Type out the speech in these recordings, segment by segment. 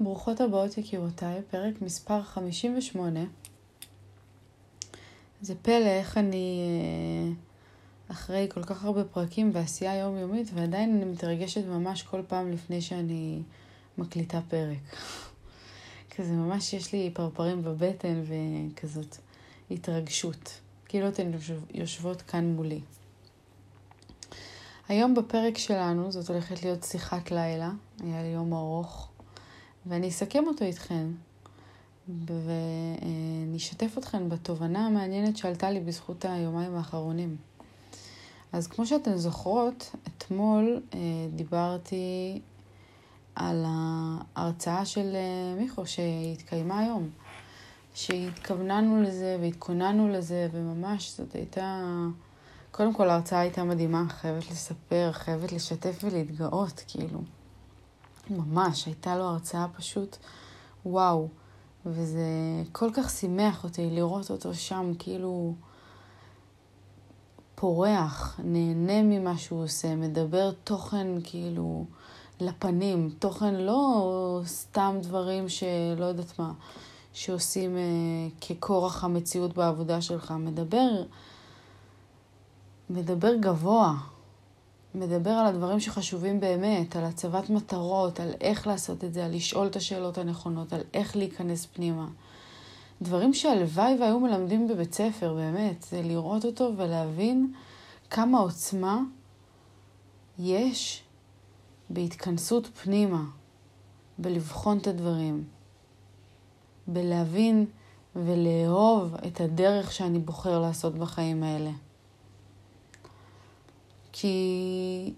ברוכות הבאות יקירותיי, פרק מספר 58. זה פלא איך אני אה, אחרי כל כך הרבה פרקים ועשייה יומיומית ועדיין אני מתרגשת ממש כל פעם לפני שאני מקליטה פרק. כזה ממש יש לי פרפרים בבטן וכזאת התרגשות. כאילו אתן יושבות כאן מולי. היום בפרק שלנו, זאת הולכת להיות שיחת לילה, היה לי יום ארוך. ואני אסכם אותו איתכן, ואני אשתף אתכן בתובנה המעניינת שעלתה לי בזכות היומיים האחרונים. אז כמו שאתן זוכרות, אתמול אה, דיברתי על ההרצאה של אה, מיכו שהתקיימה היום, שהתכווננו לזה והתכוננו לזה, וממש זאת הייתה... קודם כל ההרצאה הייתה מדהימה, חייבת לספר, חייבת לשתף ולהתגאות, כאילו. ממש, הייתה לו הרצאה פשוט וואו. וזה כל כך שימח אותי לראות אותו שם, כאילו פורח, נהנה ממה שהוא עושה, מדבר תוכן כאילו לפנים, תוכן לא סתם דברים שלא יודעת מה, שעושים אה, ככורח המציאות בעבודה שלך, מדבר, מדבר גבוה. מדבר על הדברים שחשובים באמת, על הצבת מטרות, על איך לעשות את זה, על לשאול את השאלות הנכונות, על איך להיכנס פנימה. דברים שהלוואי והיו מלמדים בבית ספר, באמת, זה לראות אותו ולהבין כמה עוצמה יש בהתכנסות פנימה, בלבחון את הדברים, בלהבין ולאהוב את הדרך שאני בוחר לעשות בחיים האלה. כי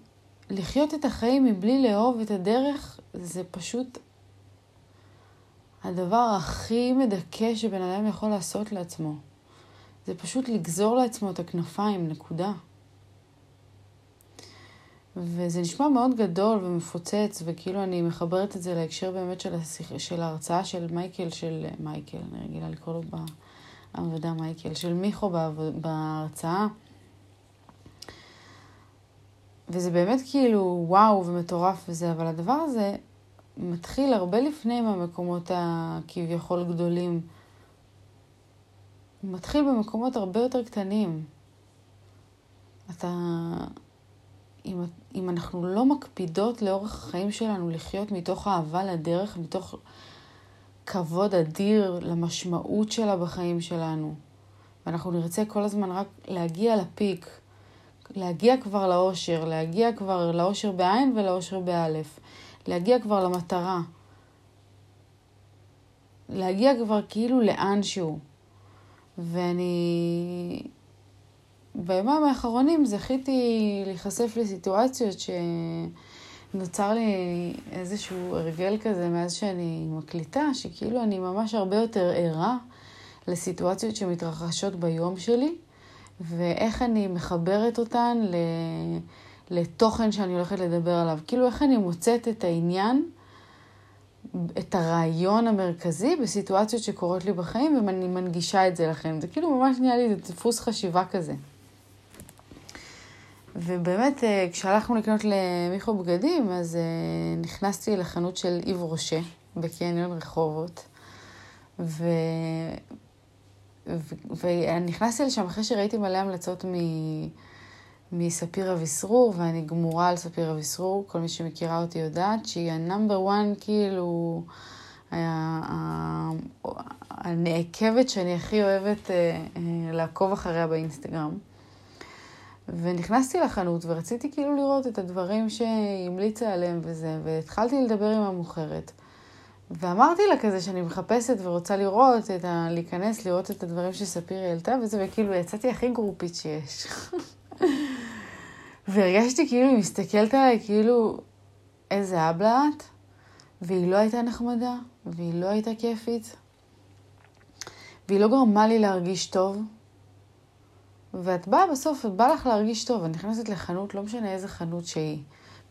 לחיות את החיים מבלי לאהוב את הדרך זה פשוט הדבר הכי מדכא שבן אדם יכול לעשות לעצמו. זה פשוט לגזור לעצמו את הכנפיים, נקודה. וזה נשמע מאוד גדול ומפוצץ, וכאילו אני מחברת את זה להקשר באמת של, השיח, של ההרצאה של מייקל, של מייקל, אני רגילה לקרוא לו בעבודה מייקל, של מיכו בהרצאה. וזה באמת כאילו וואו ומטורף וזה, אבל הדבר הזה מתחיל הרבה לפני מהמקומות הכביכול גדולים. הוא מתחיל במקומות הרבה יותר קטנים. אתה... אם, אם אנחנו לא מקפידות לאורך החיים שלנו לחיות מתוך אהבה לדרך, מתוך כבוד אדיר למשמעות שלה בחיים שלנו, ואנחנו נרצה כל הזמן רק להגיע לפיק, להגיע כבר לאושר, להגיע כבר לאושר בעין ולאושר באלף, להגיע כבר למטרה, להגיע כבר כאילו לאנשהו. ואני ביומיים האחרונים זכיתי להיחשף לסיטואציות שנוצר לי איזשהו הרגל כזה מאז שאני מקליטה, שכאילו אני ממש הרבה יותר ערה לסיטואציות שמתרחשות ביום שלי. ואיך אני מחברת אותן לתוכן שאני הולכת לדבר עליו. כאילו, איך אני מוצאת את העניין, את הרעיון המרכזי בסיטואציות שקורות לי בחיים, ואני מנגישה את זה לכם. זה כאילו ממש נהיה לי דפוס חשיבה כזה. ובאמת, אה, כשהלכנו לקנות למיכו בגדים, אז אה, נכנסתי לחנות של Yves Rocher בקניון רחובות, ו... ונכנסתי לשם אחרי שראיתי מלא המלצות מ... מספיר אביסרור, ואני גמורה על ספיר אביסרור. כל מי שמכירה אותי יודעת שהיא ה number one, כאילו, הנעקבת שאני הכי אוהבת אה, אה, לעקוב אחריה באינסטגרם. ונכנסתי לחנות ורציתי כאילו לראות את הדברים שהיא המליצה עליהם וזה, והתחלתי לדבר עם המוכרת. ואמרתי לה כזה שאני מחפשת ורוצה לראות, את ה... להיכנס, לראות את הדברים שספירי העלתה וזה, וכאילו יצאתי הכי גרופית שיש. והרגשתי כאילו היא מסתכלת עליי כאילו, איזה אבלה את? והיא לא הייתה נחמדה, והיא לא הייתה כיפית, והיא לא גרמה לי להרגיש טוב. ואת באה בסוף, את באה לך להרגיש טוב, את נכנסת לחנות, לא משנה איזה חנות שהיא.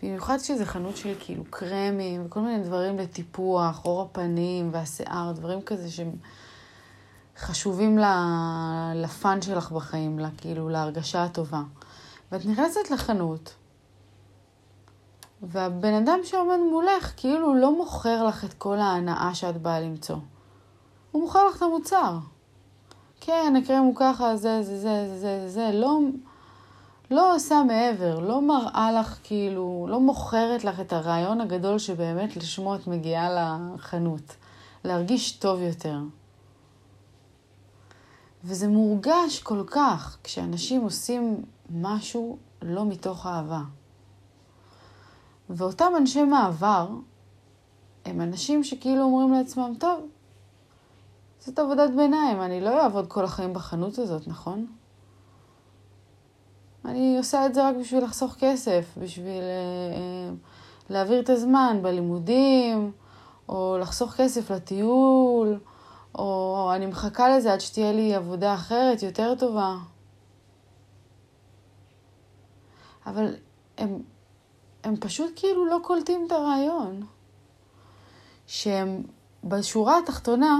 במיוחד שזה חנות של כאילו קרמים וכל מיני דברים לטיפוח, עור הפנים והשיער, דברים כזה שהם חשובים לפאן שלך בחיים, כאילו להרגשה הטובה. ואת נכנסת לחנות, והבן אדם שעומד מולך כאילו לא מוכר לך את כל ההנאה שאת באה למצוא. הוא מוכר לך את המוצר. כן, הקרם הוא ככה, זה, זה, זה, זה, זה, זה, לא, לא עושה מעבר, לא מראה לך כאילו, לא מוכרת לך את הרעיון הגדול שבאמת לשמו את מגיעה לחנות. להרגיש טוב יותר. וזה מורגש כל כך כשאנשים עושים משהו לא מתוך אהבה. ואותם אנשי מעבר הם אנשים שכאילו אומרים לעצמם, טוב, זאת עבודת ביניים, אני לא אעבוד כל החיים בחנות הזאת, נכון? אני עושה את זה רק בשביל לחסוך כסף, בשביל אה, אה, להעביר את הזמן בלימודים, או לחסוך כסף לטיול, או אני מחכה לזה עד שתהיה לי עבודה אחרת, יותר טובה. אבל הם, הם פשוט כאילו לא קולטים את הרעיון. שהם בשורה התחתונה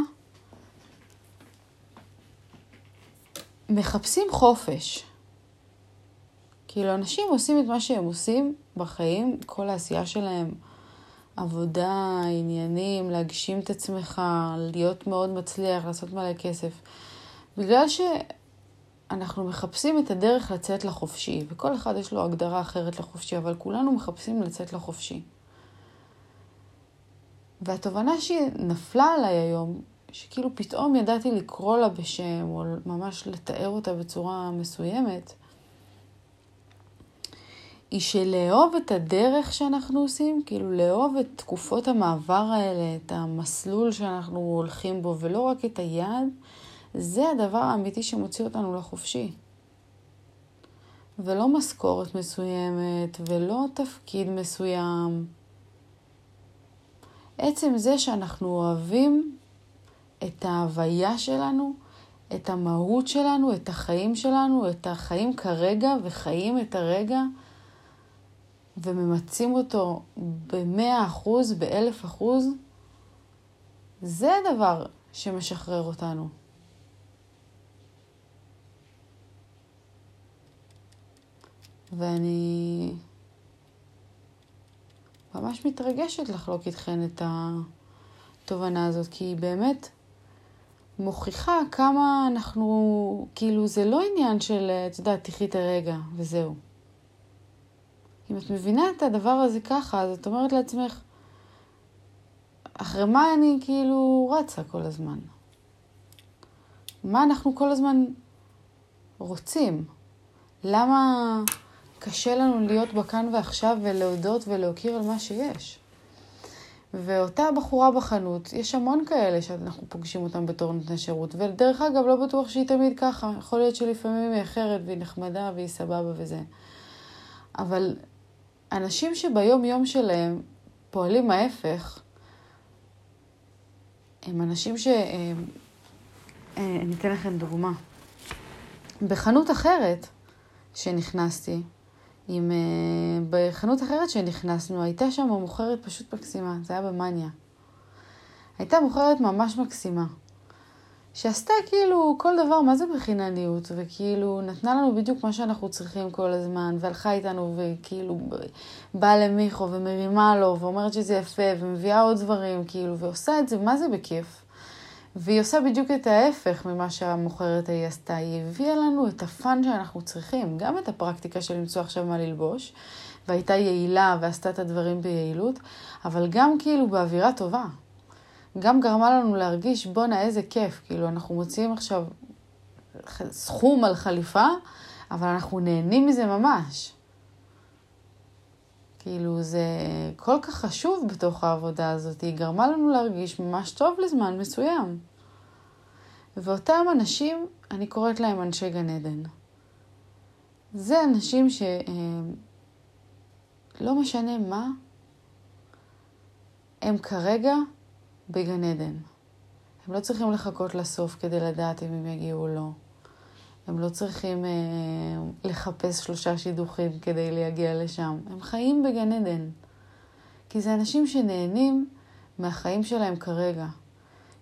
מחפשים חופש. כאילו, אנשים עושים את מה שהם עושים בחיים, כל העשייה שלהם, עבודה, עניינים, להגשים את עצמך, להיות מאוד מצליח, לעשות מלא כסף. בגלל שאנחנו מחפשים את הדרך לצאת לחופשי, וכל אחד יש לו הגדרה אחרת לחופשי, אבל כולנו מחפשים לצאת לחופשי. והתובנה שנפלה עליי היום, שכאילו פתאום ידעתי לקרוא לה בשם, או ממש לתאר אותה בצורה מסוימת, היא שלאהוב את הדרך שאנחנו עושים, כאילו לאהוב את תקופות המעבר האלה, את המסלול שאנחנו הולכים בו, ולא רק את היעד, זה הדבר האמיתי שמוציא אותנו לחופשי. ולא משכורת מסוימת, ולא תפקיד מסוים. עצם זה שאנחנו אוהבים את ההוויה שלנו, את המהות שלנו, את החיים שלנו, את החיים כרגע, וחיים את הרגע, וממצים אותו במאה אחוז, באלף אחוז, זה הדבר שמשחרר אותנו. ואני ממש מתרגשת לחלוק איתכן את התובנה הזאת, כי היא באמת מוכיחה כמה אנחנו, כאילו, זה לא עניין של, את יודעת, תחי את הרגע וזהו. אם את מבינה את הדבר הזה ככה, אז את אומרת לעצמך, אחרי מה אני כאילו רצה כל הזמן? מה אנחנו כל הזמן רוצים? למה קשה לנו להיות בכאן ועכשיו ולהודות ולהוקיר על מה שיש? ואותה בחורה בחנות, יש המון כאלה שאנחנו פוגשים אותם בתור נותני שירות, ודרך אגב, לא בטוח שהיא תמיד ככה. יכול להיות שלפעמים היא אחרת והיא נחמדה והיא סבבה וזה. אבל אנשים שביום-יום שלהם פועלים ההפך, הם אנשים ש... אה, אני אתן לכם דוגמה. בחנות אחרת שנכנסתי, עם... אה, בחנות אחרת שנכנסנו, הייתה שם מוכרת פשוט מקסימה, זה היה במאניה. הייתה מוכרת ממש מקסימה. שעשתה כאילו כל דבר, מה זה בחינניות, וכאילו נתנה לנו בדיוק מה שאנחנו צריכים כל הזמן, והלכה איתנו וכאילו באה למיכו ומרימה לו ואומרת שזה יפה ומביאה עוד דברים, כאילו, ועושה את זה, מה זה בכיף? והיא עושה בדיוק את ההפך ממה שהמוכרת ההיא עשתה, היא הביאה לנו את הפאן שאנחנו צריכים, גם את הפרקטיקה של למצוא עכשיו מה ללבוש, והייתה יעילה ועשתה את הדברים ביעילות, אבל גם כאילו באווירה טובה. גם גרמה לנו להרגיש, בואנה, איזה כיף. כאילו, אנחנו מוציאים עכשיו סכום על חליפה, אבל אנחנו נהנים מזה ממש. כאילו, זה כל כך חשוב בתוך העבודה הזאת. היא גרמה לנו להרגיש ממש טוב לזמן מסוים. ואותם אנשים, אני קוראת להם אנשי גן עדן. זה אנשים שלא אה, משנה מה, הם כרגע בגן עדן. הם לא צריכים לחכות לסוף כדי לדעת אם הם יגיעו או לא. הם לא צריכים אה, לחפש שלושה שידוכים כדי להגיע לשם. הם חיים בגן עדן. כי זה אנשים שנהנים מהחיים שלהם כרגע,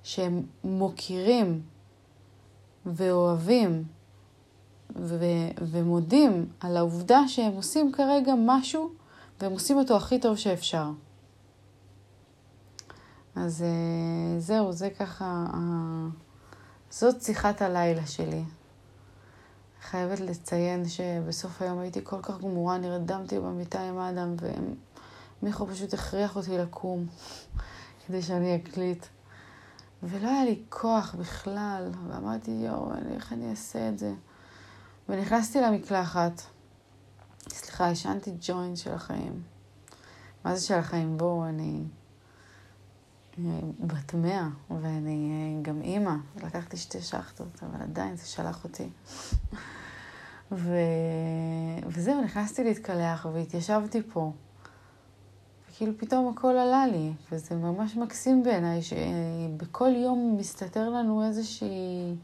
שהם מוקירים ואוהבים ו- ומודים על העובדה שהם עושים כרגע משהו והם עושים אותו הכי טוב שאפשר. אז זהו, זה ככה, זאת שיחת הלילה שלי. חייבת לציין שבסוף היום הייתי כל כך גמורה, נרדמתי במיטה עם אדם, ומיכו פשוט הכריח אותי לקום כדי שאני אקליט. ולא היה לי כוח בכלל, ואמרתי, יואו, איך אני אעשה את זה? ונכנסתי למקלחת. סליחה, עישנתי ג'וינט של החיים. מה זה של החיים? בואו, אני אה, בת מאה, ואני אה, גם אימא. לקחתי שתי שאכטות, אבל עדיין זה שלח אותי. ו... וזהו, נכנסתי להתקלח והתיישבתי פה. וכאילו פתאום הכל עלה לי, וזה ממש מקסים בעיניי, שבכל יום מסתתר לנו איזושהי...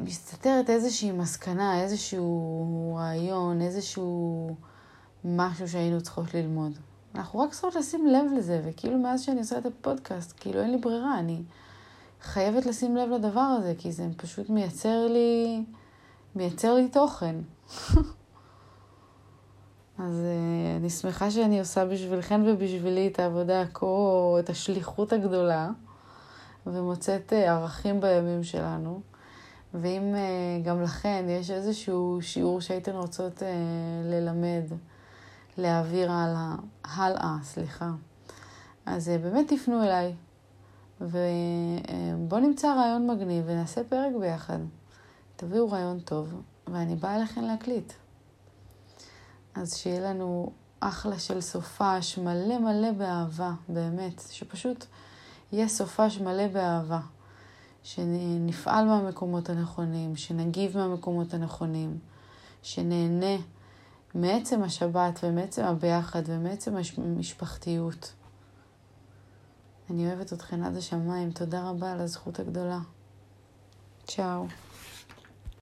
מסתתרת איזושהי מסקנה, איזשהו רעיון, איזשהו משהו שהיינו צריכות ללמוד. אנחנו רק צריכות לשים לב לזה, וכאילו מאז שאני עושה את הפודקאסט, כאילו אין לי ברירה, אני חייבת לשים לב לדבר הזה, כי זה פשוט מייצר לי, מייצר לי תוכן. אז uh, אני שמחה שאני עושה בשבילכן ובשבילי את העבודה הכה, את השליחות הגדולה, ומוצאת uh, ערכים בימים שלנו. ואם uh, גם לכן יש איזשהו שיעור שהייתן רוצות ללמד, להעביר הלאה, הלאה, סליחה, אז uh, באמת תפנו אליי, ובואו נמצא רעיון מגניב ונעשה פרק ביחד. תביאו רעיון טוב, ואני באה אליכם להקליט. אז שיהיה לנו אחלה של סופש מלא מלא באהבה, באמת, שפשוט יהיה סופש מלא באהבה. שנפעל מהמקומות הנכונים, שנגיב מהמקומות הנכונים, שנהנה מעצם השבת ומעצם הביחד ומעצם המשפחתיות. אני אוהבת אתכן עד השמיים, תודה רבה על הזכות הגדולה. צ'או.